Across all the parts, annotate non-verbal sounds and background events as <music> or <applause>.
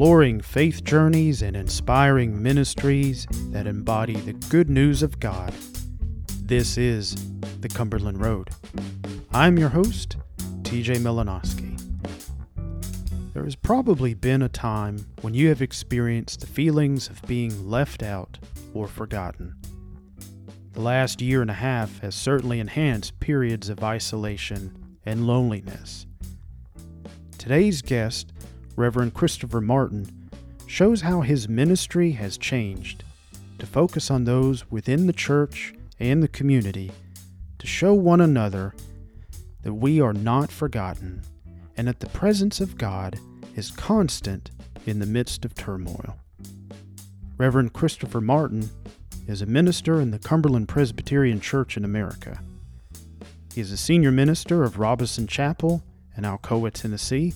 exploring faith journeys and inspiring ministries that embody the good news of God. This is the Cumberland Road. I'm your host, TJ Milanowski. There has probably been a time when you have experienced the feelings of being left out or forgotten. The last year and a half has certainly enhanced periods of isolation and loneliness. Today's guest, Reverend Christopher Martin, shows how his ministry has changed to focus on those within the church and the community to show one another that we are not forgotten and that the presence of God is constant in the midst of turmoil. Reverend Christopher Martin is a minister in the Cumberland Presbyterian Church in America. He is a senior minister of Robison Chapel in Alcoa, Tennessee.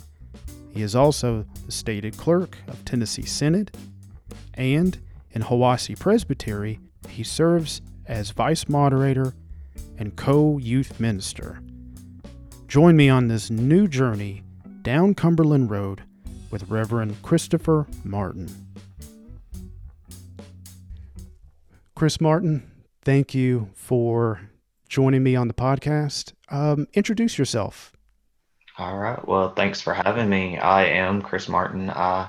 He is also the stated clerk of Tennessee Synod, and in Hiwassee Presbytery, he serves as vice moderator and co youth minister. Join me on this new journey down Cumberland Road with Reverend Christopher Martin. Chris Martin, thank you for joining me on the podcast. Um, introduce yourself. All right. Well, thanks for having me. I am Chris Martin. I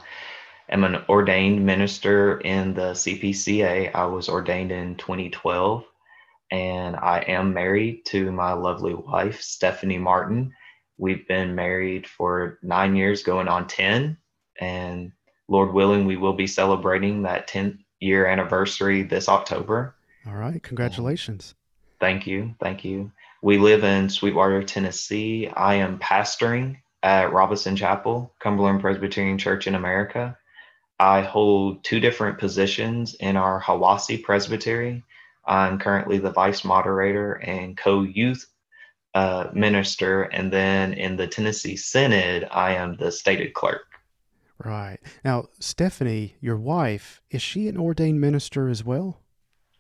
am an ordained minister in the CPCA. I was ordained in 2012, and I am married to my lovely wife, Stephanie Martin. We've been married for nine years, going on 10, and Lord willing, we will be celebrating that 10th year anniversary this October. All right. Congratulations. Thank you. Thank you. We live in Sweetwater, Tennessee. I am pastoring at Robison Chapel, Cumberland Presbyterian Church in America. I hold two different positions in our Hiwassee Presbytery. I'm currently the vice moderator and co youth uh, minister. And then in the Tennessee Synod, I am the stated clerk. Right. Now, Stephanie, your wife, is she an ordained minister as well?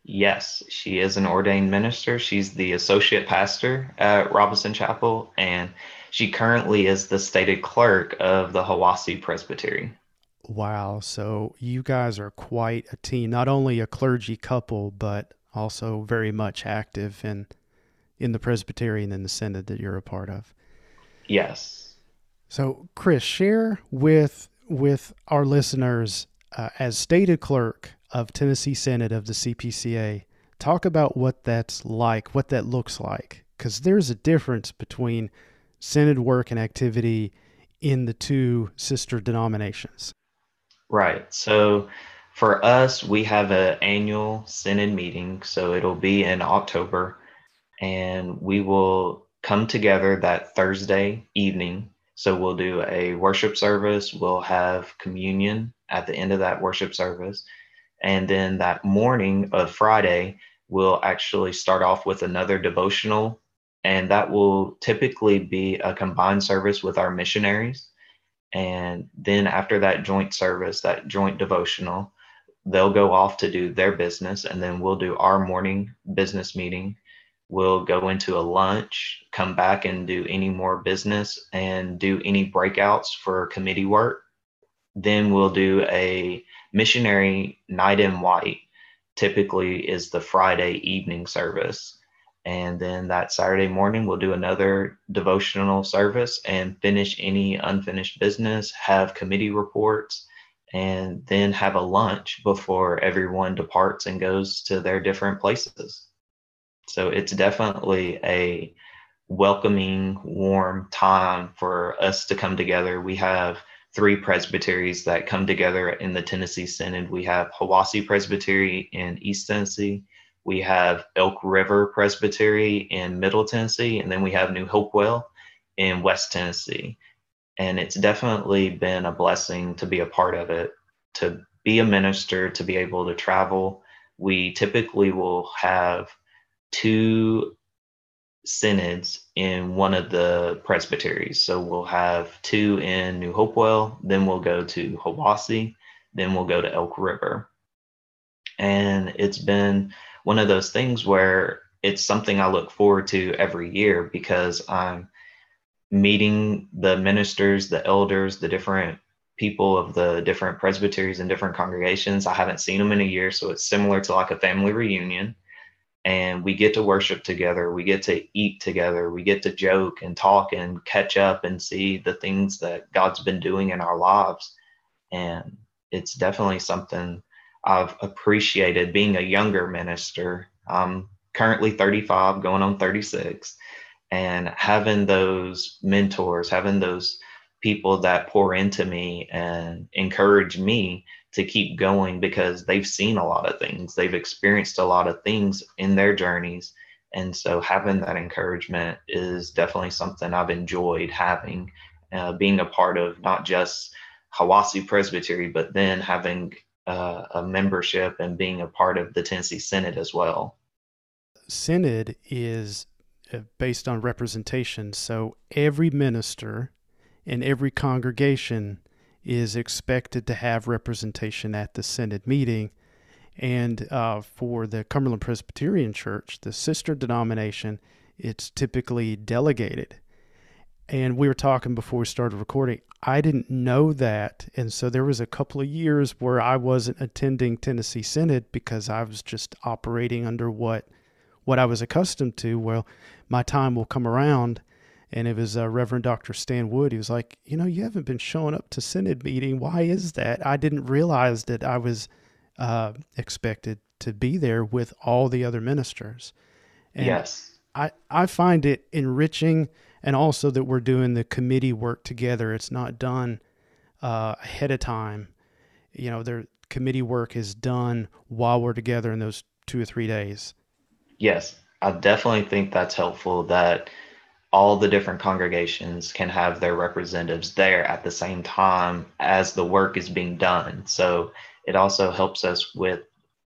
Yes, she is an ordained minister. She's the associate pastor at Robinson Chapel, and she currently is the stated clerk of the Hiwassee Presbytery. Wow. So you guys are quite a team, not only a clergy couple, but also very much active in in the Presbyterian and the Synod that you're a part of. Yes. So, Chris, share with with our listeners uh, as stated clerk of Tennessee Synod of the CPCA. Talk about what that's like, what that looks like, because there's a difference between Synod work and activity in the two sister denominations. Right. So for us, we have an annual Synod meeting. So it'll be in October, and we will come together that Thursday evening so we'll do a worship service, we'll have communion at the end of that worship service. And then that morning of Friday, we'll actually start off with another devotional. And that will typically be a combined service with our missionaries. And then after that joint service, that joint devotional, they'll go off to do their business. And then we'll do our morning business meeting We'll go into a lunch, come back and do any more business and do any breakouts for committee work. Then we'll do a missionary night in white, typically is the Friday evening service. And then that Saturday morning, we'll do another devotional service and finish any unfinished business, have committee reports, and then have a lunch before everyone departs and goes to their different places. So it's definitely a welcoming, warm time for us to come together. We have three presbyteries that come together in the Tennessee Synod. We have Hiwassee Presbytery in East Tennessee. We have Elk River Presbytery in Middle Tennessee, and then we have New Hopewell in West Tennessee. And it's definitely been a blessing to be a part of it, to be a minister, to be able to travel. We typically will have two synods in one of the presbyteries. So we'll have two in New Hopewell, then we'll go to Hiwassee, then we'll go to Elk River. And it's been one of those things where it's something I look forward to every year because I'm meeting the ministers, the elders, the different people of the different presbyteries and different congregations. I haven't seen them in a year, so it's similar to like a family reunion. And we get to worship together, we get to eat together, we get to joke and talk and catch up and see the things that God's been doing in our lives. And it's definitely something I've appreciated being a younger minister. I'm currently 35, going on 36, and having those mentors, having those people that pour into me and encourage me to keep going because they've seen a lot of things, they've experienced a lot of things in their journeys. And so having that encouragement is definitely something I've enjoyed having, uh, being a part of not just Hiwassee Presbytery, but then having uh, a membership and being a part of the Tennessee Synod as well. Synod is uh, based on representation. So every minister in every congregation is expected to have representation at the Synod meeting. And uh, for the Cumberland Presbyterian Church, the sister denomination, it's typically delegated. And we were talking before we started recording. I didn't know that. And so there was a couple of years where I wasn't attending Tennessee Synod because I was just operating under what what I was accustomed to. Well, my time will come around and it was uh, Reverend Dr. Stan Wood. He was like, you know, you haven't been showing up to synod meeting. Why is that? I didn't realize that I was uh, expected to be there with all the other ministers. And yes, I I find it enriching, and also that we're doing the committee work together. It's not done uh, ahead of time. You know, their committee work is done while we're together in those two or three days. Yes, I definitely think that's helpful. That all the different congregations can have their representatives there at the same time as the work is being done. So it also helps us with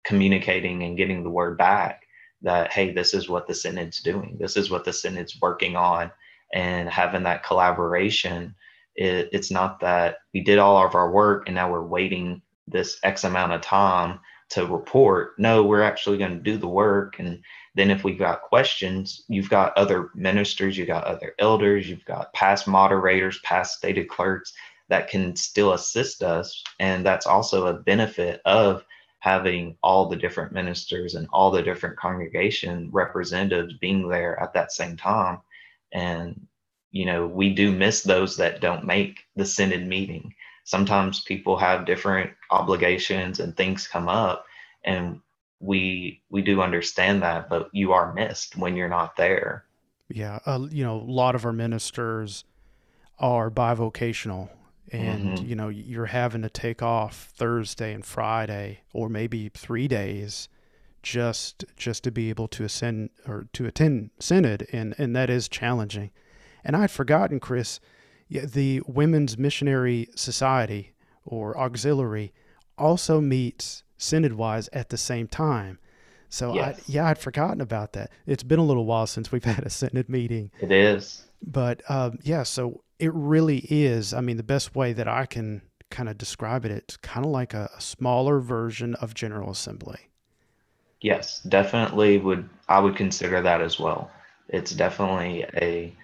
communicating and getting the word back that, hey, this is what the Synod's doing, this is what the Synod's working on, and having that collaboration. It, it's not that we did all of our work and now we're waiting this X amount of time to report. No, we're actually going to do the work and then if we've got questions, you've got other ministers, you've got other elders, you've got past moderators, past stated clerks that can still assist us. And that's also a benefit of having all the different ministers and all the different congregation representatives being there at that same time. And, you know, we do miss those that don't make the synod meeting. Sometimes people have different obligations and things come up. And we we do understand that, but you are missed when you're not there. Yeah, uh, you know, a lot of our ministers are bivocational, and mm-hmm. you know, you're having to take off Thursday and Friday, or maybe three days, just just to be able to ascend or to attend synod, and and that is challenging. And I'd forgotten, Chris, the Women's Missionary Society or Auxiliary also meets synod wise at the same time. So yes. I, yeah, I'd forgotten about that. It's been a little while since we've <laughs> had a synod meeting. It is. But um, yeah, so it really is. I mean, the best way that I can kind of describe it, it's kind of like a, a smaller version of General Assembly. Yes, definitely would I would consider that as well. It's definitely a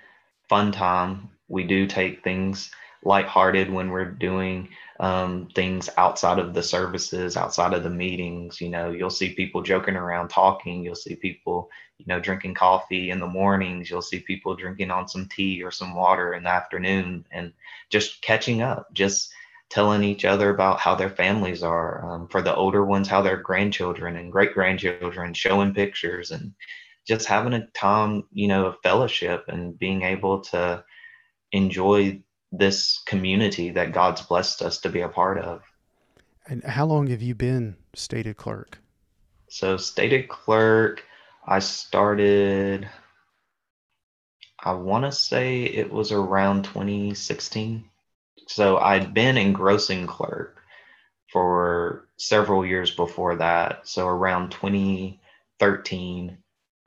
fun time. We do take things lighthearted when we're doing um, things outside of the services, outside of the meetings. You know, you'll see people joking around, talking. You'll see people, you know, drinking coffee in the mornings. You'll see people drinking on some tea or some water in the afternoon, and just catching up, just telling each other about how their families are. Um, for the older ones, how their grandchildren and great grandchildren, showing pictures and just having a time, you know, of fellowship and being able to enjoy this community that God's blessed us to be a part of. And how long have you been stated clerk? So, stated clerk, I started, I want to say it was around 2016. So, I'd been engrossing clerk for several years before that. So, around 2013,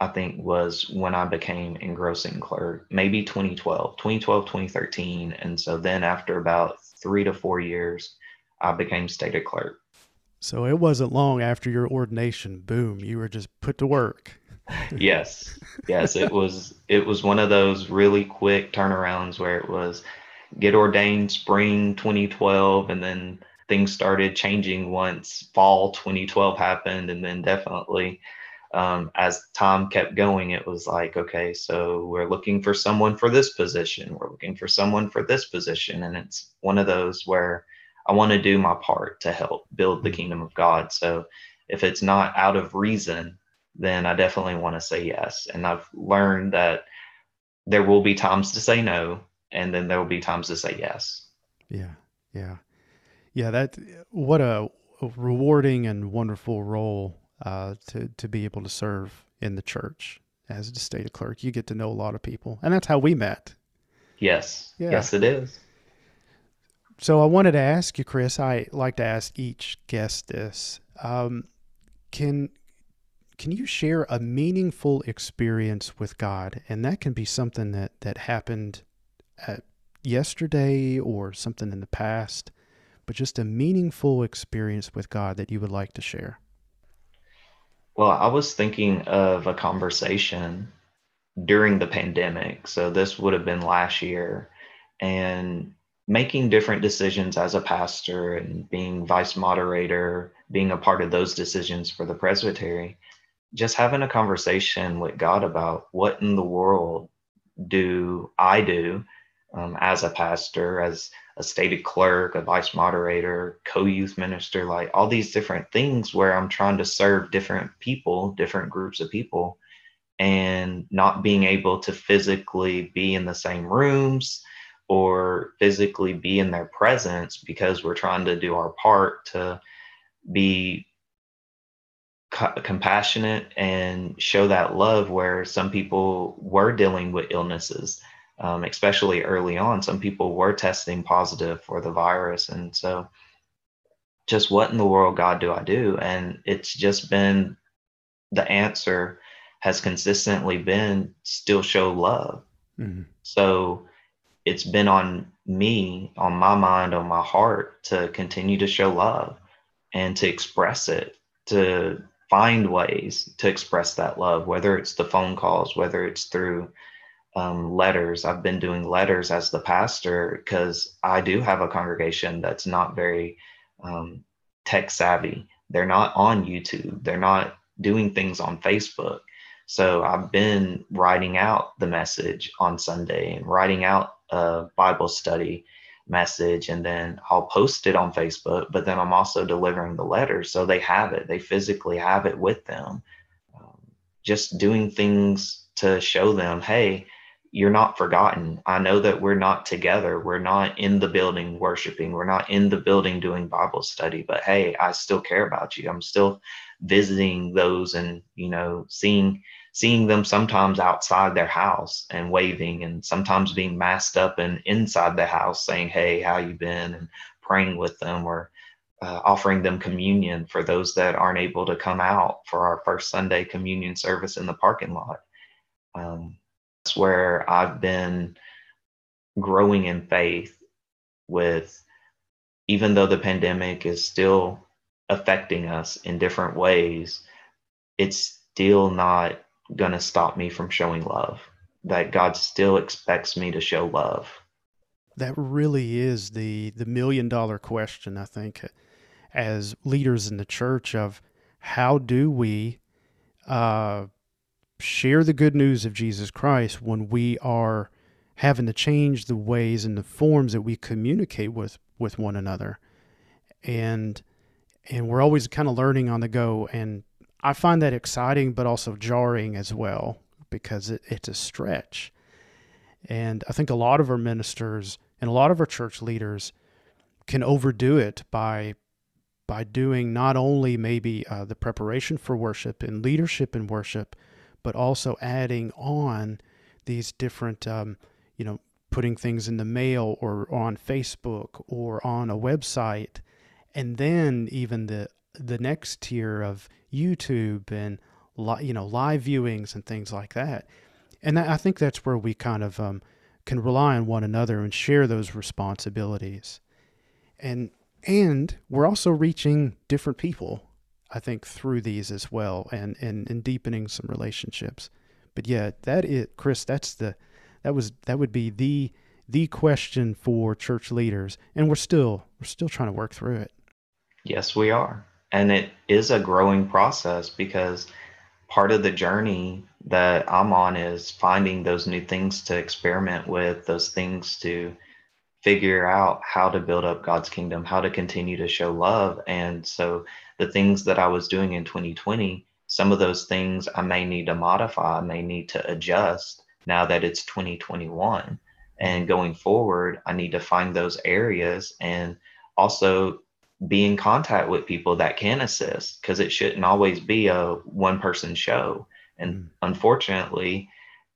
I think was when I became engrossing clerk, maybe 2012, 2012, 2013. And so then after about three to four years, I became stated clerk. So it wasn't long after your ordination, boom, you were just put to work. <laughs> yes. Yes, it was it was one of those really quick turnarounds where it was get ordained spring 2012 and then things started changing once fall 2012 happened and then definitely um, as Tom kept going it was like okay so we're looking for someone for this position. We're looking for someone for this position. And it's one of those where i want to do my part to help build the mm-hmm. kingdom of god. So if it's not out of reason then i definitely want to say yes. And i've learned that there will be times to say no and then there will be times to say yes. Yeah yeah. Yeah, that what a, rewarding and wonderful role uh, to to be able to serve in the church as a state clerk. You get to know a lot of people, and that's how we met. Yes, yeah. yes, it is. So I wanted to ask you, Chris. I like to ask each guest this: um, Can can you share a meaningful experience with God? And that can be something that that happened at yesterday or something in the past but just a meaningful experience with God that you would like to share? Well, I was thinking of a conversation during the pandemic. So this would have been last year. And making different decisions as a pastor and being vice moderator, being a part of those decisions for the presbytery, just having a conversation with God about what in the world do I do um, as a pastor, as a stated clerk, a vice moderator, co youth minister, like all these different things where I'm trying to serve different people, different groups of people, and not being able to physically be in the same rooms or physically be in their presence because we're trying to do our part to be compassionate and show that love where some people were dealing with illnesses um, especially early on, some people were testing positive for the virus. And so, just what in the world, God, do I do? And it's just been the answer has consistently been still show love. Mm-hmm. So, it's been on me, on my mind, on my heart to continue to show love and to express it, to find ways to express that love, whether it's the phone calls, whether it's through um, letters. I've been doing letters as the pastor because I do have a congregation that's not very um, tech savvy. They're not on YouTube. They're not doing things on Facebook. So I've been writing out the message on Sunday and writing out a Bible study message and then I'll post it on Facebook, but then I'm also delivering the letters. So they have it, they physically have it with them. Um, just doing things to show them, hey, you're not forgotten. I know that we're not together. We're not in the building worshiping. We're not in the building doing Bible study, but hey, I still care about you. I'm still visiting those and, you know, seeing seeing them sometimes outside their house and waving and sometimes being masked up and inside the house saying, "Hey, how you been?" and praying with them or uh, offering them communion for those that aren't able to come out for our first Sunday communion service in the parking lot. Um, where I've been growing in faith with even though the pandemic is still affecting us in different ways, it's still not going to stop me from showing love. That God still expects me to show love. That really is the the million dollar question, I think, as leaders in the church of how do we uh, share the good news of Jesus Christ when we are having to change the ways and the forms that we communicate with with one another. And and we're always kind of learning on the go and i find that exciting but also jarring as well because it, it's a stretch. And i think a lot of our ministers and a lot of our church leaders can overdo it by by doing not only maybe uh, the preparation for worship and leadership in worship but also adding on these different, um, you know, putting things in the mail or on Facebook or on a website, and then even the the next tier of YouTube and li- you know live viewings and things like that. And that, I think that's where we kind of um, can rely on one another and share those responsibilities. And and we're also reaching different people I think through these as well and, and, and deepening some relationships. But yeah, that is Chris, that's the that was that would be the the question for church leaders, and we're still we're still trying to work through it. Yes, we are. And it is a growing process because part of the journey that I'm on is finding those new things to experiment with, those things to figure out how to build up God's kingdom, how to continue to show love. And so the things that I was doing in 2020, some of those things I may need to modify, I may need to adjust now that it's 2021. And going forward, I need to find those areas and also be in contact with people that can assist because it shouldn't always be a one person show. And mm. unfortunately,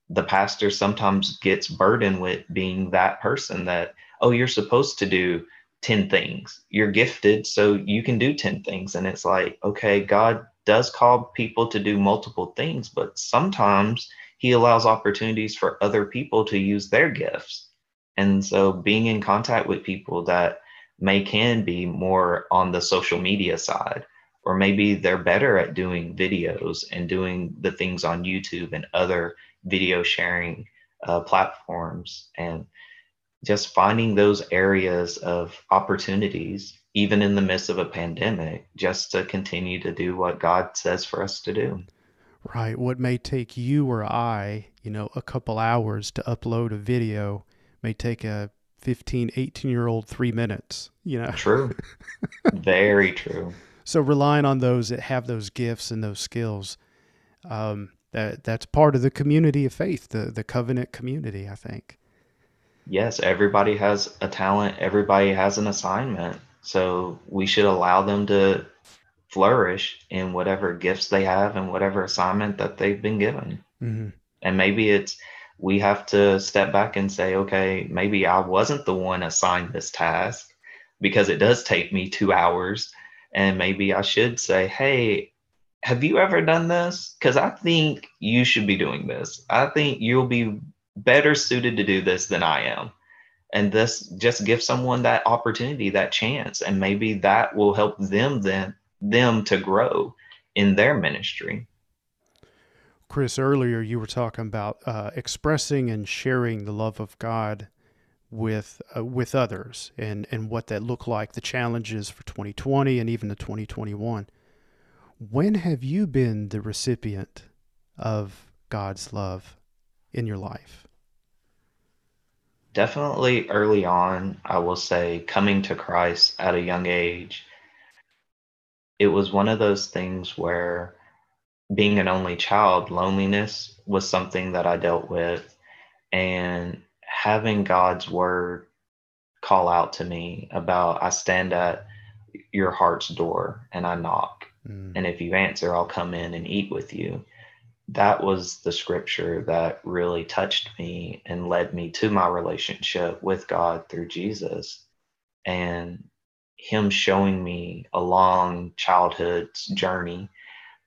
the pastor sometimes gets burdened with being that person that, oh, you're supposed to do 10 things. You're gifted, so you can do 10 things. And it's like, okay, God does call people to do multiple things, but sometimes He allows opportunities for other people to use their gifts. And so being in contact with people that may can be more on the social media side or maybe they're better at doing videos and doing the things on youtube and other video sharing uh, platforms and just finding those areas of opportunities even in the midst of a pandemic just to continue to do what god says for us to do right what may take you or i you know a couple hours to upload a video may take a 15, 18 year old three minutes, you know? True. <laughs> Very true. So relying on those that have those gifts and those skills, um, that that's part of the community of faith, the the covenant community, I think. Yes, everybody has a talent, everybody has an assignment. So we should allow them to flourish in whatever gifts they have and whatever assignment that they've been given. Mm-hmm. And maybe it's we have to step back and say, okay, maybe I wasn't the one assigned this task because it does take me two hours. And maybe I should say, hey, have you ever done this? Because I think you should be doing this. I think you'll be better suited to do this than I am. And this just give someone that opportunity, that chance. And maybe that will help them then them to grow in their ministry. Chris, earlier you were talking about uh, expressing and sharing the love of God with uh, with others, and and what that looked like, the challenges for 2020 and even the 2021. When have you been the recipient of God's love in your life? Definitely early on, I will say, coming to Christ at a young age, it was one of those things where being an only child, loneliness was something that I dealt with. And having God's word call out to me about, I stand at your heart's door and I knock. Mm. And if you answer, I'll come in and eat with you. That was the scripture that really touched me and led me to my relationship with God through Jesus. And Him showing me a long childhood's journey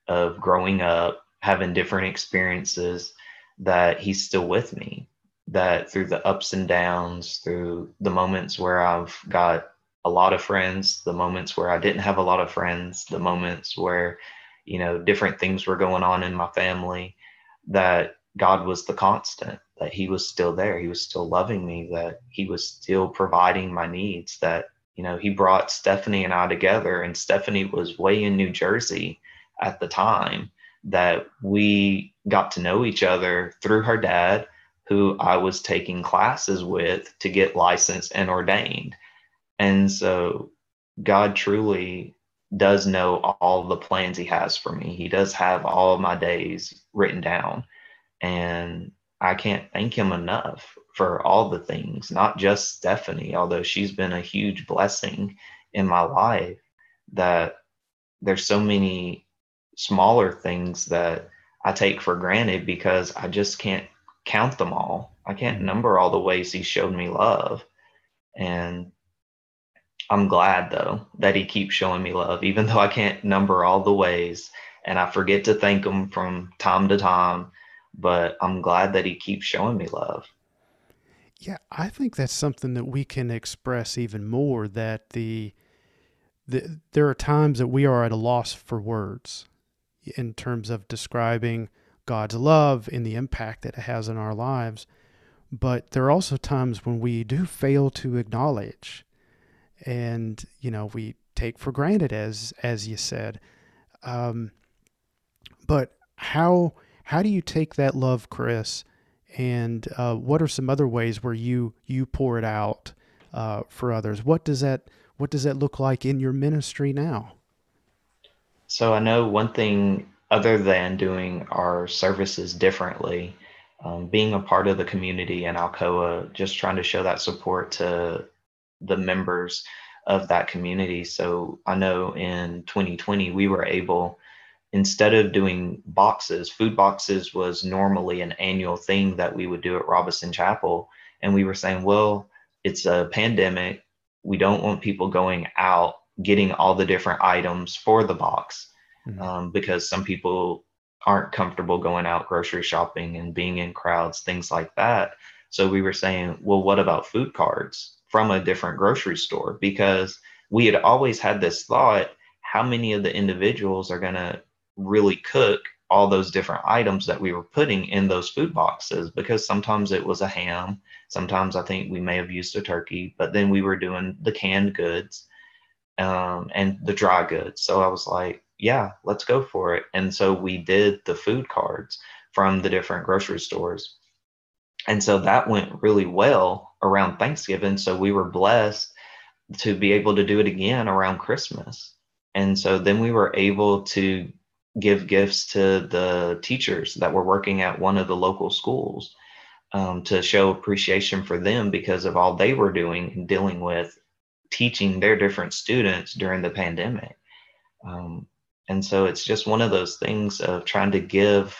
of growing up, having different experiences, that he's still with me. That through the ups and downs, through the moments where I've got a lot of friends, the moments where I didn't have a lot of friends, the moments where, you know, different things were going on in my family, that God was the constant, that He was still there. He was still loving me, that He was still providing my needs, that, you know, He brought Stephanie and I together, and Stephanie was way in New Jersey at the time that we got to know each other through her dad, who I was taking classes with to get licensed and ordained. And so God truly does know all the plans he has for me. He does have all of my days written down. And I can't thank him enough for all the things, not just Stephanie, although she's been a huge blessing in my life, that there's so many smaller things that I take for granted because I just can't count them all. I can't mm-hmm. number all the ways he showed me love. And I'm glad though that he keeps showing me love, even though I can't number all the ways and I forget to thank him from time to time. But I'm glad that he keeps showing me love. Yeah, I think that's something that we can express even more that the, the there are times that we are at a loss for words in terms of describing God's love and the impact that it has in our lives. but there are also times when we do fail to acknowledge and you know we take for granted as as you said. Um, but how how do you take that love chris? And uh, what are some other ways where you you pour it out uh, for others? What does that what does that look like in your ministry now? So i know one thing other than doing our services differently um, being a part of the community in Alcoa, just trying to show that support to the members of that community. So I know in 2020, we were able, instead of doing boxes, food boxes was normally an annual thing that we would do at Robinson Chapel. And we were saying, well, it's a pandemic. We don't want people going out getting all the different items for the box mm-hmm. um, because some people aren't comfortable going out grocery shopping and being in crowds, things like that. So we were saying, well, what about food cards from a different grocery store? Because we had always had this thought how many of the individuals are going to really cook all those different items that we were putting in those food boxes? Because sometimes it was a ham, sometimes I think we may have used a turkey, but then we were doing the canned goods um, and the dry goods. So I was like, yeah, let's go for it. And so we did the food cards from the different grocery stores. And so that went really well around Thanksgiving. So we were blessed to be able to do it again around Christmas. And so then we were able to give gifts to the teachers that were working at one of the local schools um, to show appreciation for them because of all they were doing and dealing with teaching their different students during the pandemic. Um, and so it's just one of those things of trying to give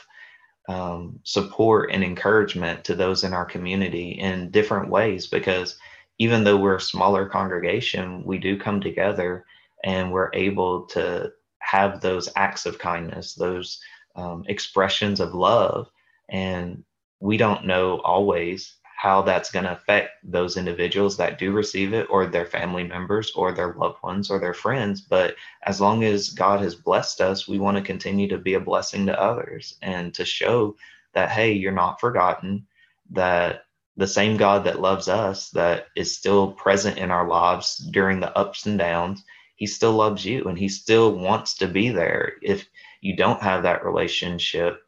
um, support and encouragement to those in our community in different ways because even though we're a smaller congregation, we do come together and we're able to have those acts of kindness, those um, expressions of love. And we don't know always how that's going to affect those individuals that do receive it or their family members or their loved ones or their friends. But as long as god has blessed us we want to continue to be a blessing to others and to show that hey you're not forgotten that the same god that loves us that is still present in our lives during the ups and downs he still loves you and he still wants to be there. If you don't have that relationship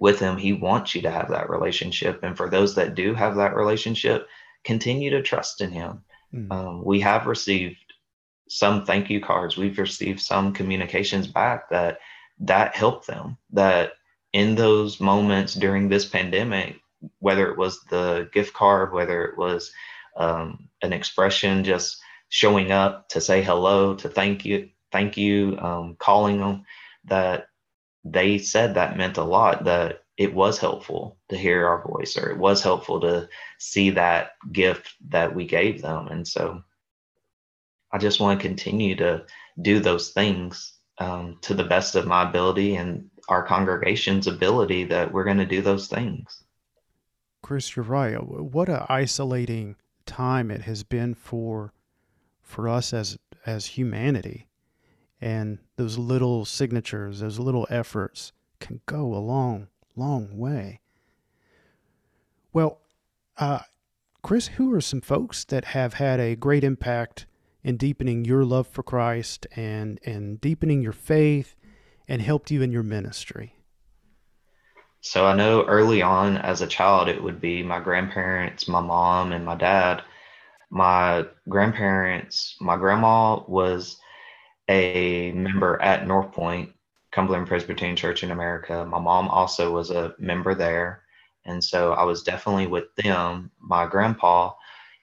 with him he wants you to have that relationship. And for those that do have that relationship continue to trust in him. Mm. um, we have received some thank you cards. We've received some communications back that that helped them that in those moments during this pandemic whether it was the gift card whether it was um, an expression just showing up to say hello to thank you thank you um, calling them that they said that meant a lot that it was helpful to hear our voice or it was helpful to see that gift that we gave them. And so i just want to continue to do those things um, to the best of my ability and our congregation's ability that we're going to do those things. Chris you're right. What a isolating time it has been for for us as as humanity and those little signatures, those little efforts can go a long, long way. Well, uh, Chris, who are some folks that have had a great impact in deepening your love for Christ and, and deepening your faith and helped you in your ministry? So I know early on as a child, it would be my grandparents, my mom, and my dad. My grandparents, my grandma was a member at North Point, Cumberland Presbyterian Church in America. My mom also was a member there. And so I was definitely with them. My grandpa,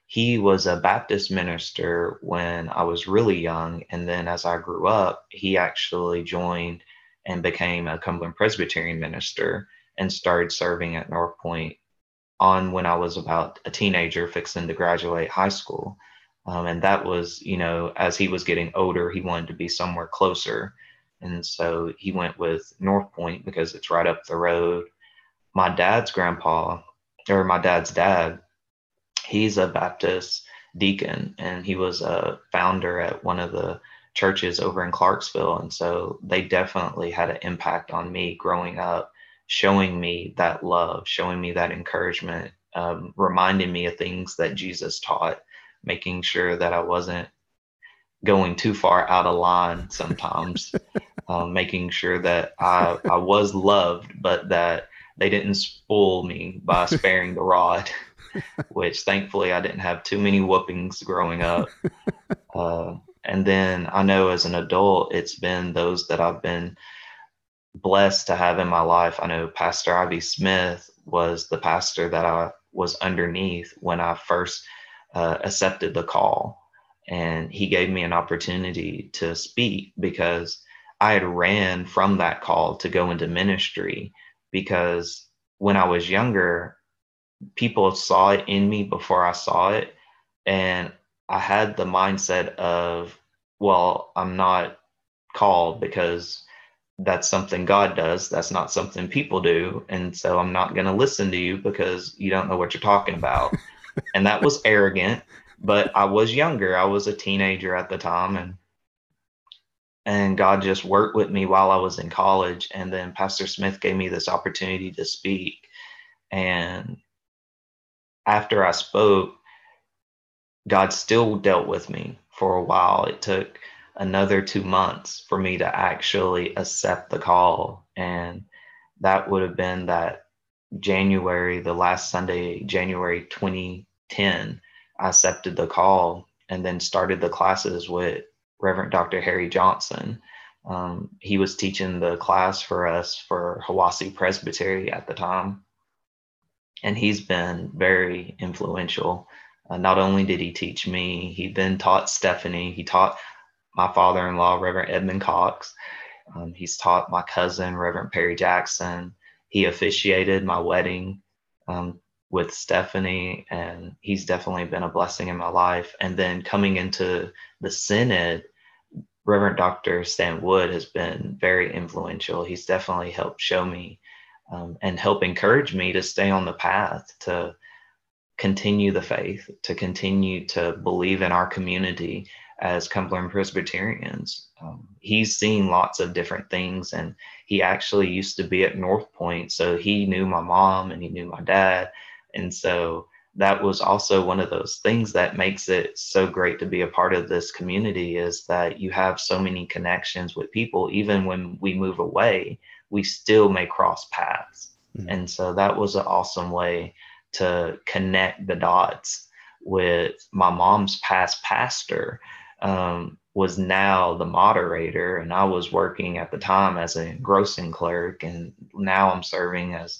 he was a Baptist minister when I was really young. And then as I grew up, he actually joined and became a Cumberland Presbyterian minister and started serving at North Point on when I was about a teenager fixing to graduate high school. Um, and that was, you know, as he was getting older, he wanted to be somewhere closer. And so he went with North Point because it's right up the road. My dad's grandpa, or my dad's dad, he's a Baptist deacon and he was a founder at one of the churches over in Clarksville. And so they definitely had an impact on me growing up, showing me that love, showing me that encouragement um, reminding me of things that Jesus taught, making sure that I wasn't going too far out of line sometimes, <laughs> um, making sure that I, I was loved, but that they didn't spoil me by <laughs> sparing the rod, <laughs> which thankfully I didn't have too many whoopings growing up. Uh, and then I know as an adult, it's been those that I've been blessed to have in my life. I know Pastor Ivy Smith was the pastor that I was underneath when I first uh, accepted the call. And he gave me an opportunity to speak because I had ran from that call to go into ministry because when I was younger, people saw it in me before I saw it. And I had the mindset of, well, I'm not called because that's something God does. That's not something people do. And so I'm not going to listen to you because you don't know what you're talking about. <laughs> and that was arrogant, but I was younger. I was a teenager at the time and and God just worked with me while I was in college and then Pastor Smith gave me this opportunity to speak. And after I spoke, God still dealt with me for a while. It took another two months for me to actually accept the call. And that would have been that January, the last Sunday, January 2010, I accepted the call and then started the classes with Reverend Dr. Harry Johnson. Um, he was teaching the class for us for Hiwassee Presbytery at the time. And he's been very influential. Uh, not only did he teach me, he then taught Stephanie. He taught my father in law, Reverend Edmund Cox. Um, he's taught my cousin, Reverend Perry Jackson. He officiated my wedding um, with Stephanie, and he's definitely been a blessing in my life. And then coming into the Synod, Reverend Dr. Stan Wood has been very influential. He's definitely helped show me um, and help encourage me to stay on the path to continue the faith, to continue to believe in our community as Cumberland Presbyterians. Um, he's seen lots of different things, and he actually used to be at North Point, so he knew my mom and he knew my dad, and so that was also one of those things that makes it so great to be a part of this community is that you have so many connections with people. Even when we move away we still may cross paths. Mm-hmm. and so that was an awesome way to connect the dots with my mom's past pastor um, was now the moderator. And i was working at the time as a grossing clerk and now i'm serving as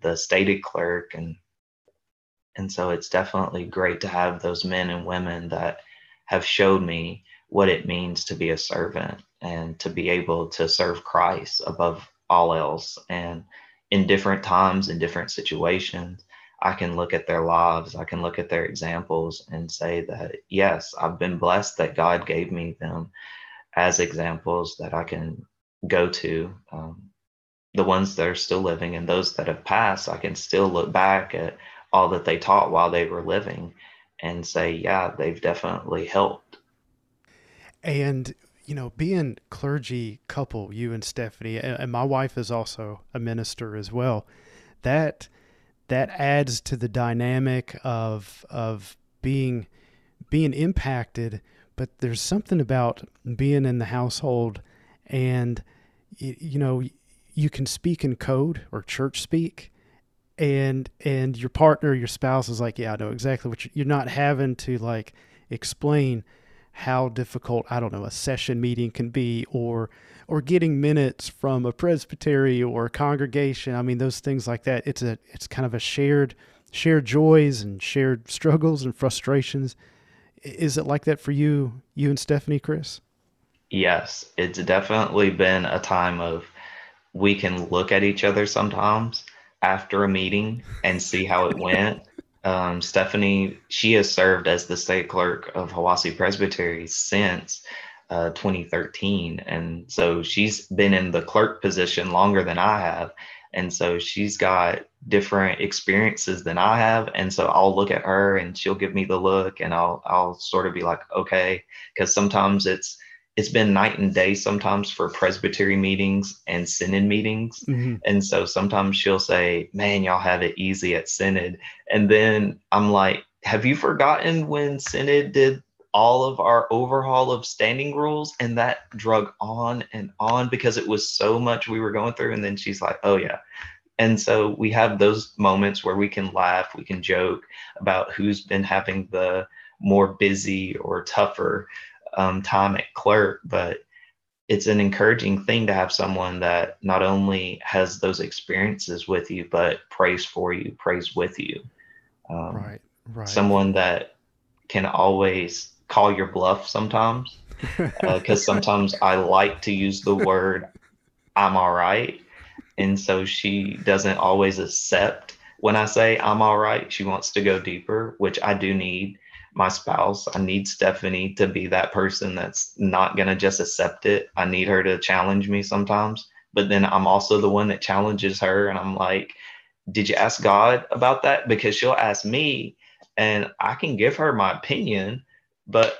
the stated clerk. And and so it's definitely great to have those men and women that have showed me what it means to be a servant and to be able to serve Christ above all else. And in different times, in different situations, I can look at their lives, I can look at their examples and say that, yes, I've been blessed that God gave me them as examples that I can go to. Um, the ones that are still living and those that have passed, I can still look back at all that they taught while they were living and say, yeah, they've definitely helped. And, you know, being clergy couple, you and Stephanie, and my wife is also a minister as well, that that adds to the dynamic of of being being impacted but there's something about being in the household and you know you can speak in code or church speak and and your partner your spouse is like yeah i know exactly what you're, you're not having to like explain how difficult i don't know a session meeting can be or or getting minutes from a presbytery or a congregation. I mean those things like that it's a it's kind of a shared shared joys and shared struggles and frustrations. Is it like that for you you and stephanie chris? Yes it's definitely been a time of we can look at each other sometimes after a meeting and see how it went. Um, Stephanie, she has served as the state clerk of Hiwassee Presbytery since uh, 2013. And so she's been in the clerk position longer than I have. And so she's got different experiences than I have. And so I'll look at her and she'll give me the look and I'll, I'll sort of be like, okay. Cause sometimes it's, it's been night and day sometimes for presbytery meetings and synod meetings. Mm-hmm. And so sometimes she'll say, Man, y'all have it easy at synod. And then I'm like, Have you forgotten when synod did all of our overhaul of standing rules? And that drug on and on because it was so much we were going through. And then she's like, Oh, yeah. And so we have those moments where we can laugh, we can joke about who's been having the more busy or tougher um, time at clerk, but it's an encouraging thing to have someone that not only has those experiences with you, but prays for you, prays with you. Um, right, right. Someone that can always call your bluff sometimes, because <laughs> uh, sometimes I like to use the word "I'm all right," and so she doesn't always accept when I say I'm all right. She wants to go deeper, which I do need my spouse. I need Stephanie to be that person that's not going to just accept it. I need her to challenge me sometimes. But then I'm also the one that challenges her. And I'm like, did you ask God about that? Because she'll ask me and I can give her my opinion, but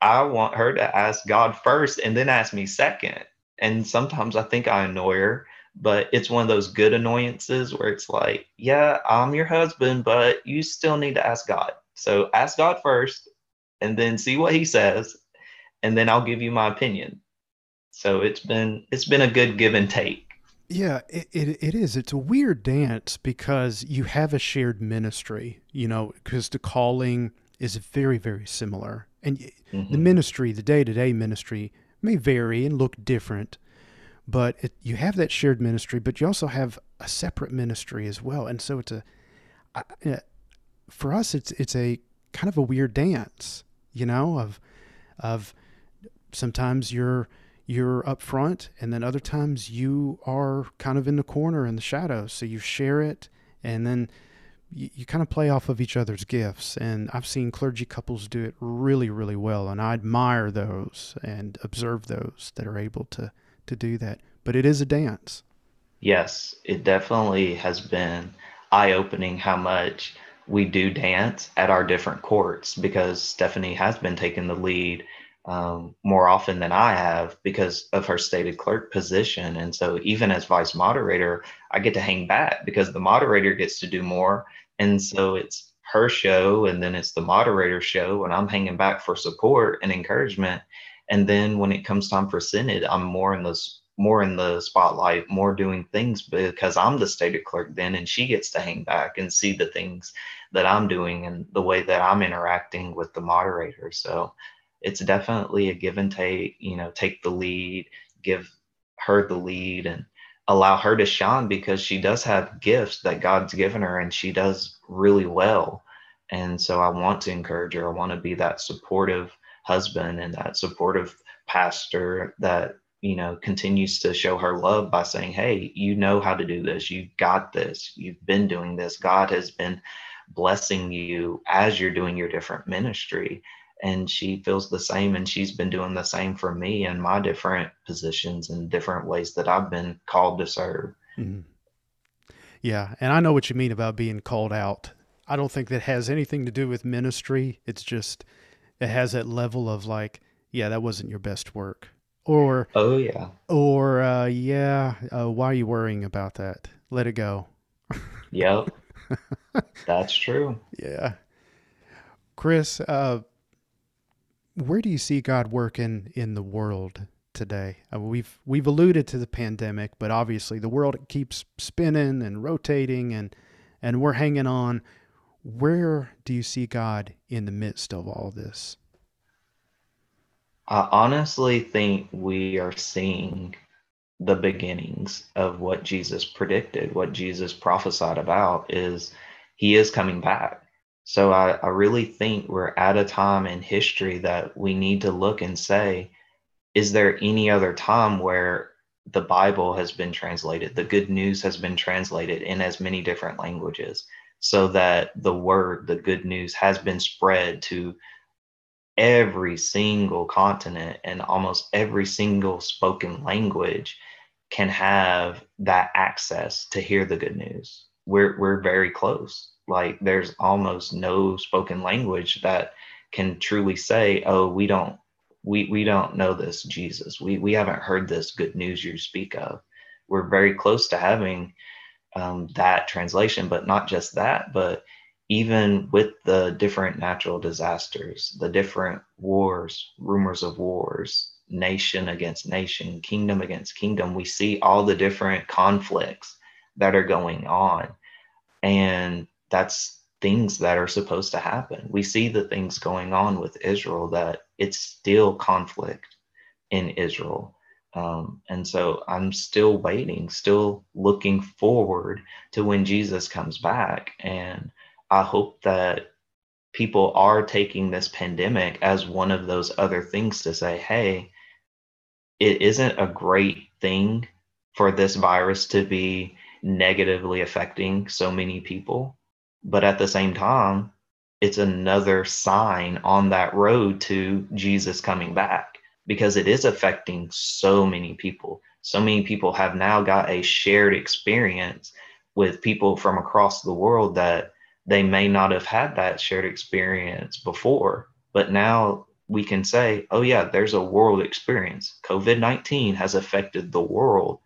I want her to ask God first and then ask me second. And sometimes I think I annoy her, but it's one of those good annoyances where it's like, yeah, I'm your husband, but you still need to ask God. So ask God first and then see what he says and then I'll give you my opinion. So it's been it's been a good give and take. Yeah, it, it, it is. It's a weird dance because you have a shared ministry, you know, because the calling is very, very similar. And mm-hmm. the ministry, the day to day ministry, may vary and look different, but it, you have that shared ministry, but you also have a separate ministry as well. And so it's a, for us, it's it's a kind of a weird dance, you know, of of sometimes you're you're up front and then other times you are kind of in the corner in the shadows. So you share it and then you, you, kind of play off of each other's gifts. And i've seen clergy couples do it really really well. And i admire those and observe those that are able to to do that. But it is a dance. Yes it definitely has been eye-opening how much we do dance at our different courts because Stephanie has been taking the lead um, more often than I have because of her stated clerk position. And so, even as vice moderator, I get to hang back because the moderator gets to do more. And so, it's her show, and then it's the moderator show, and I'm hanging back for support and encouragement. And then, when it comes time for Synod, I'm more in those more in the spotlight, more doing things because I'm the stated clerk then, and she gets to hang back and see the things that I'm doing and the way that I'm interacting with the moderator. So it's definitely a give and take, you know, take the lead, give her the lead, and allow her to shine because she does have gifts that God's given her and she does really well. And so I want to encourage her. I want to be that supportive husband and that supportive pastor that you know continues to show her love by saying hey you know how to do this. You've got this. You've been doing this. God has been blessing you as you're doing your different ministry. And she feels the same and she's been doing the same for me in my different positions and different ways that i've been called to serve. Mm-hmm. yeah and i know what you mean about being called out. I don't think that has anything to do with ministry. It's just it has that level of like yeah that wasn't your best work or oh yeah. or uh, yeah uh, why are you worrying about that? Let it go. Yep. <laughs> That's true. Yeah. Chris uh, where do you see god working in the world today? Uh, we've we've alluded to the pandemic but obviously the world keeps spinning and rotating and and we're hanging on. Where do you see god in the midst of all this I honestly think we are seeing the beginnings of what Jesus predicted, what Jesus prophesied about is he is coming back. So I, I really think we're at a time in history that we need to look and say, is there any other time where the Bible has been translated, the good news has been translated in as many different languages, so that the word, the good news, has been spread to every single continent and almost every single spoken language can have that access to hear the good news. We're we're very close. Like there's almost no spoken language that can truly say, "Oh, we don't we we don't know this Jesus. We we haven't heard this good news you speak of. We're very close to having um, that translation, but not just that, but even with the different natural disasters, the different wars, rumors of wars, nation against nation, kingdom against kingdom, we see all the different conflicts that are going on. And that's things that are supposed to happen. We see the things going on with Israel that it's still conflict in Israel. Um, and so I'm still waiting, still looking forward to when Jesus comes back. And I hope that people are taking this pandemic as one of those other things to say, hey, it isn't a great thing for this virus to be negatively affecting so many people. But at the same time, it's another sign on that road to Jesus coming back because it is affecting so many people. So many people have now got a shared experience with people from across the world that they may not have had that shared experience before. But now we can say, oh, yeah, there's a world experience. COVID 19 has affected the world.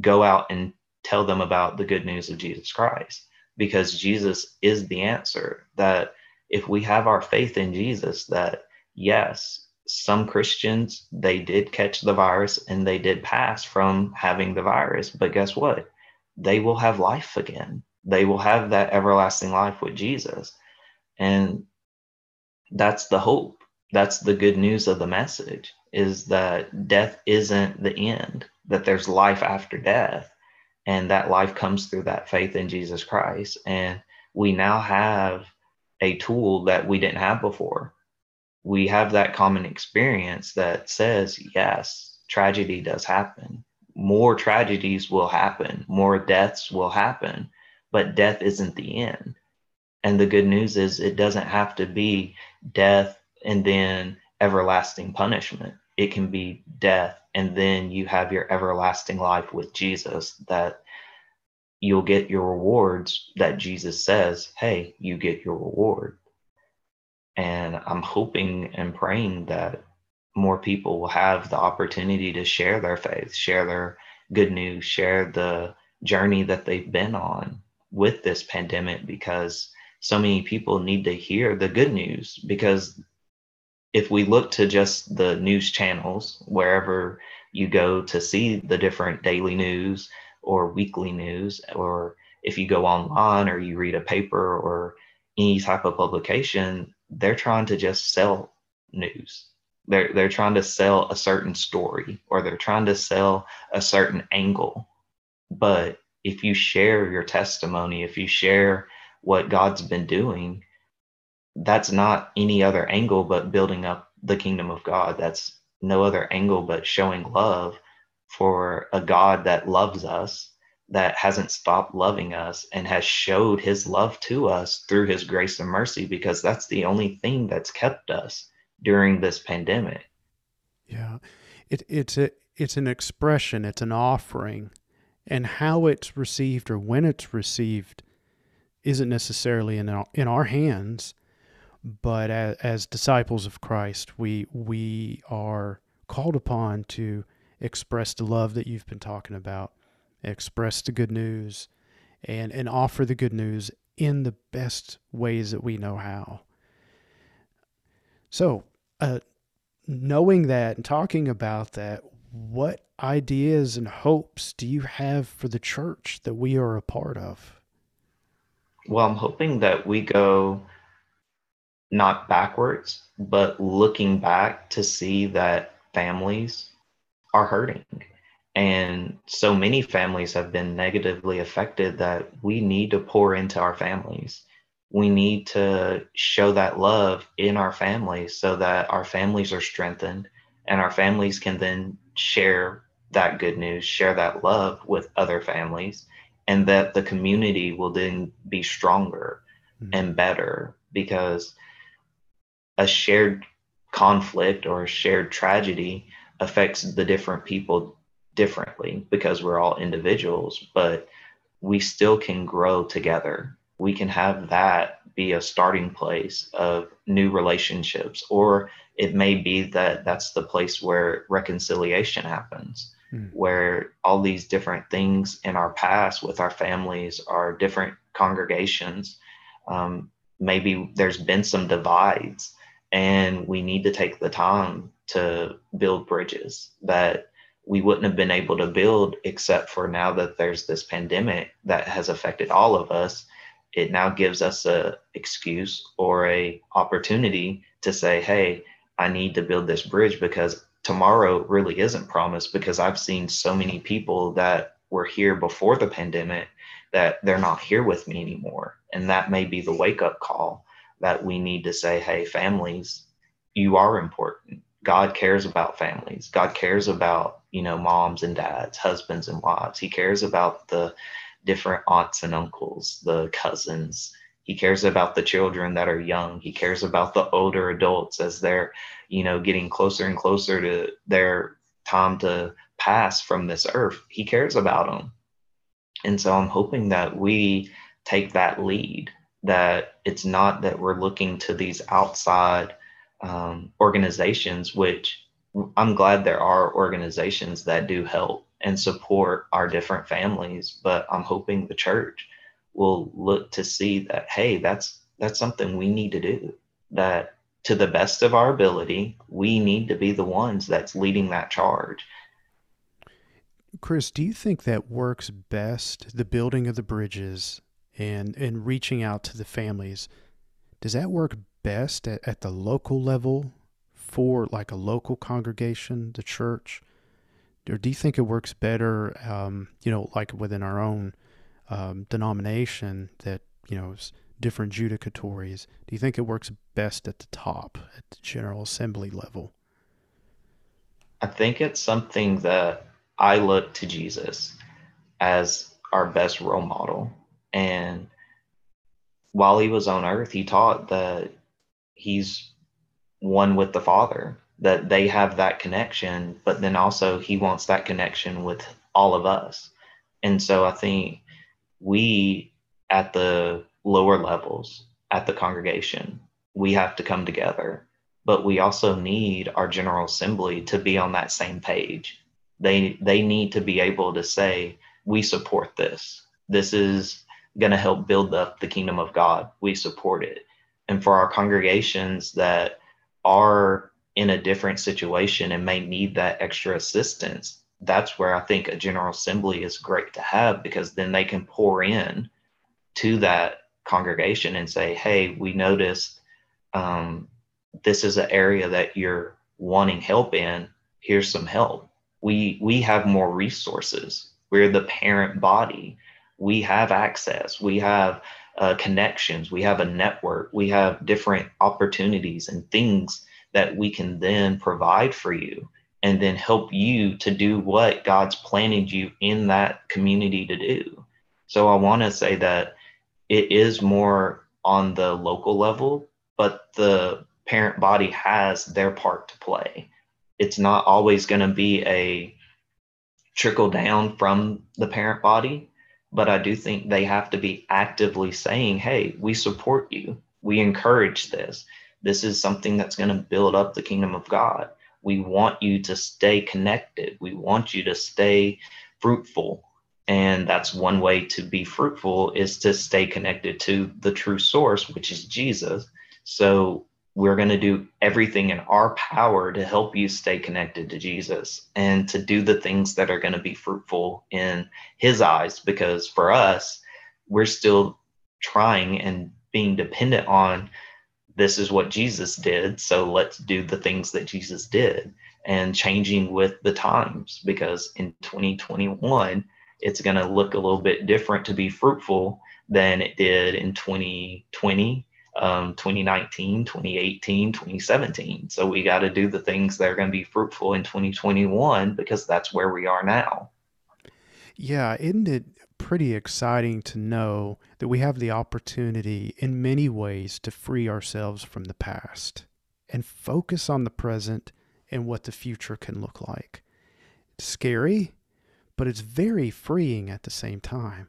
Go out and tell them about the good news of Jesus Christ because Jesus is the answer. That if we have our faith in Jesus, that yes, some Christians, they did catch the virus and they did pass from having the virus. But guess what? They will have life again they will have that everlasting life with Jesus. And that's the hope. That's the good news of the message is that death isn't the end, that there's life after death. And that life comes through that faith in Jesus Christ. And we now have a tool that we didn't have before. We have that common experience that says, yes, tragedy does happen. More tragedies will happen, more deaths will happen but death isn't the end. And the good news is it doesn't have to be death and then everlasting punishment. It can be death and then you have your everlasting life with Jesus that you'll get your rewards that Jesus says, hey, you get your reward. And I'm hoping and praying that more people will have the opportunity to share their faith, share their good news, share the journey that they've been on with this pandemic because so many people need to hear the good news. Because if we look to just the news channels wherever you go to see the different daily news or weekly news or if you go online or you read a paper or any type of publication they're trying to just sell news. They're they're trying to sell a certain story or they're trying to sell a certain angle. But if you share your testimony, if you share what God's been doing, that's not any other angle but building up the kingdom of God. That's no other angle but showing love for a God that loves us, that hasn't stopped loving us, and has showed his love to us through his grace and mercy, because that's the only thing that's kept us during this pandemic. Yeah. It, it's a it's an expression, it's an offering and how it's received or when it's received isn't necessarily in our, in our hands but as, as disciples of Christ we we are called upon to express the love that you've been talking about express the good news and and offer the good news in the best ways that we know how. So uh, knowing that and talking about that what ideas and hopes do you have for the church that we are a part of? Well, I'm hoping that we go not backwards, but looking back to see that families are hurting. And so many families have been negatively affected that we need to pour into our families. We need to show that love in our families so that our families are strengthened and our families can then share that good news, share that love with other families, and that the community will then be stronger mm-hmm. and better because a shared conflict or a shared tragedy affects the different people differently because we're all individuals, but we still can grow together. We can have that be a starting place of new relationships, or it may be that that's the place where reconciliation happens, mm. where all these different things in our past with our families, our different congregations, um, maybe there's been some divides, and we need to take the time to build bridges that we wouldn't have been able to build except for now that there's this pandemic that has affected all of us it now gives us a excuse or a opportunity to say hey i need to build this bridge because tomorrow really isn't promised because i've seen so many people that were here before the pandemic that they're not here with me anymore. And that may be the wake up call that we need to say hey families you are important. God cares about families. God cares about you know moms and dads husbands and wives. He cares about the different aunts and uncles, the cousins. He cares about the children that are young. He cares about the older adults as they're, you know, getting closer and closer to their time to pass from this earth. He cares about them. And so I'm hoping that we take that lead, that it's not that we're looking to these outside um, organizations, which I'm glad there are organizations that do help and support our different families. But I'm hoping the church will look to see that, hey, that's that's something we need to do. That to the best of our ability, we need to be the ones that's leading that charge. Chris, do you think that works best, the building of the bridges and and reaching out to the families? Does that work best at, at the local level for like a local congregation, the church? Or do you think it works better, um, you know, like within our own um, denomination that, you know, different judicatories? Do you think it works best at the top, at the General Assembly level? I think it's something that I look to Jesus as our best role model. And while he was on earth, he taught that he's one with the Father that they have that connection, but then also he wants that connection with all of us. And so I think we at the lower levels, at the congregation, we have to come together. But we also need our General Assembly to be on that same page. They they need to be able to say, we support this. This is going to help build up the kingdom of God. We support it. And for our congregations that are in a different situation and may need that extra assistance, that's where I think a General Assembly is great to have because then they can pour in to that congregation and say, hey, we noticed um, this is an area that you're wanting help in. Here's some help. We we have more resources. We're the parent body. We have access. We have uh, connections. We have a network. We have different opportunities and things that we can then provide for you and then help you to do what God's planted you in that community to do. So I want to say that it is more on the local level, but the parent body has their part to play. It's not always going to be a trickle down from the parent body, but I do think they have to be actively saying, hey, we support you. We encourage this. This is something that's going to build up the kingdom of God. We want you to stay connected. We want you to stay fruitful. And that's one way to be fruitful is to stay connected to the true source, which is Jesus. So we're going to do everything in our power to help you stay connected to Jesus and to do the things that are going to be fruitful in his eyes. Because for us, we're still trying and being dependent on this is what Jesus did. So let's do the things that Jesus did and changing with the times because in 2021, it's going to look a little bit different to be fruitful than it did in 2020, um, 2019, 2018, 2017. So we got to do the things that are going to be fruitful in 2021 because that's where we are now. Yeah, isn't it pretty exciting to know that we have the opportunity in many ways to free ourselves from the past and focus on the present and what the future can look like. It's scary, but it's very freeing at the same time.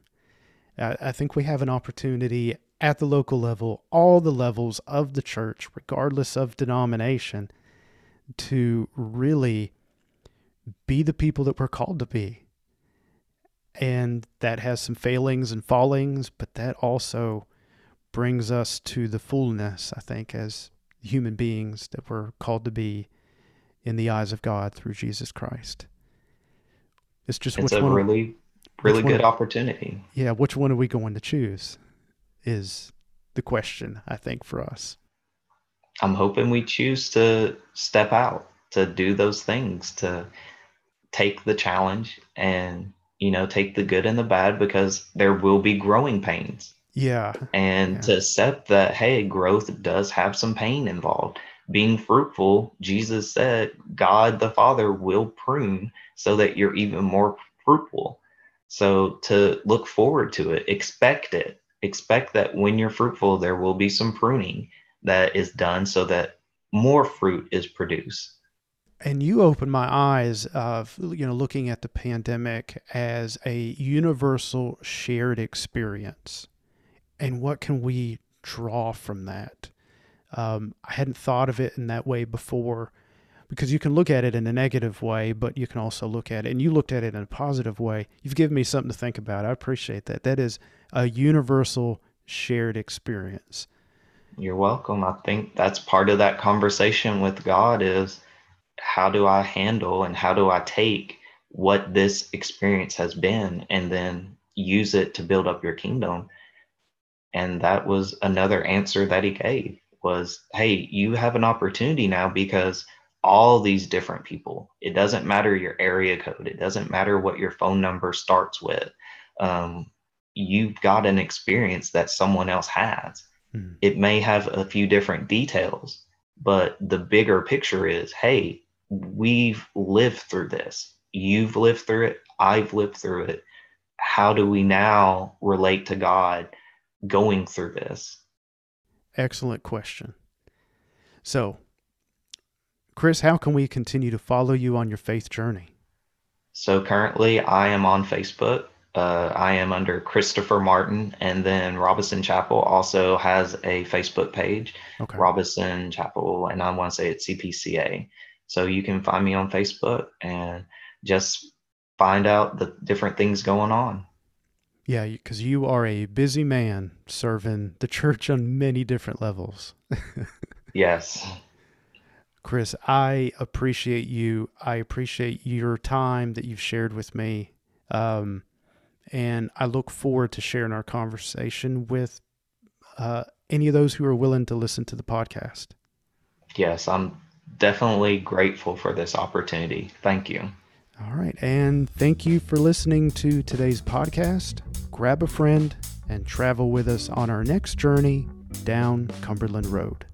I think we have an opportunity at the local level, all the levels of the church, regardless of denomination, to really be the people that we're called to be. And that has some failings and fallings, but that also brings us to the fullness, I think, as human beings that we're called to be in the eyes of God through Jesus Christ. It's just it's which a one, really, really one- good opportunity. yeah, which one are we going to choose? Is the question I think for us. I'm hoping we choose to step out, to do those things, to take the challenge and, you know, take the good and the bad because there will be growing pains. Yeah, And Yeah. to accept that, hey, growth does have some pain involved. Being fruitful, Jesus said, God the Father will prune so that you're even more fruitful. So to look forward to it, expect it. Expect that when you're fruitful, there will be some pruning that is done so that more fruit is produced. And you opened my eyes of you know looking at the pandemic as a universal shared experience, and what can we draw from that? Um, I hadn't thought of it in that way before, because you can look at it in a negative way, but you can also look at it, and you looked at it in a positive way. You've given me something to think about. I appreciate that. That is a universal shared experience. You're welcome. I think that's part of that conversation with God is how do I handle and how do I take what this experience has been and then use it to build up your kingdom? And that was another answer that he gave was, hey, you have an opportunity now because all these different people, it doesn't matter your area code, it doesn't matter what your phone number starts with. Um, you've got an experience that someone else has Hmm. it may have a few different details, but the bigger picture is hey, we've lived through this. You've lived through it. I've lived through it. How do we now relate to God going through this? Excellent question. So, Chris, how can we continue to follow you on your faith journey? So currently, I am on Facebook. Uh, I am under Christopher Martin, and then Robinson Chapel also has a Facebook page, Okay. Robinson Chapel, and I want to say it's CPCA. So you can find me on Facebook and just find out the different things going on. Yeah, because you are a busy man serving the church on many different levels. <laughs> Yes. Chris, I appreciate you. I appreciate your time that you've shared with me. Um, and I look forward to sharing our conversation with uh, any of those who are willing to listen to the podcast. Yes, I'm definitely grateful for this opportunity. Thank you. All right. And thank you for listening to today's podcast. Grab a friend and travel with us on our next journey down Cumberland Road.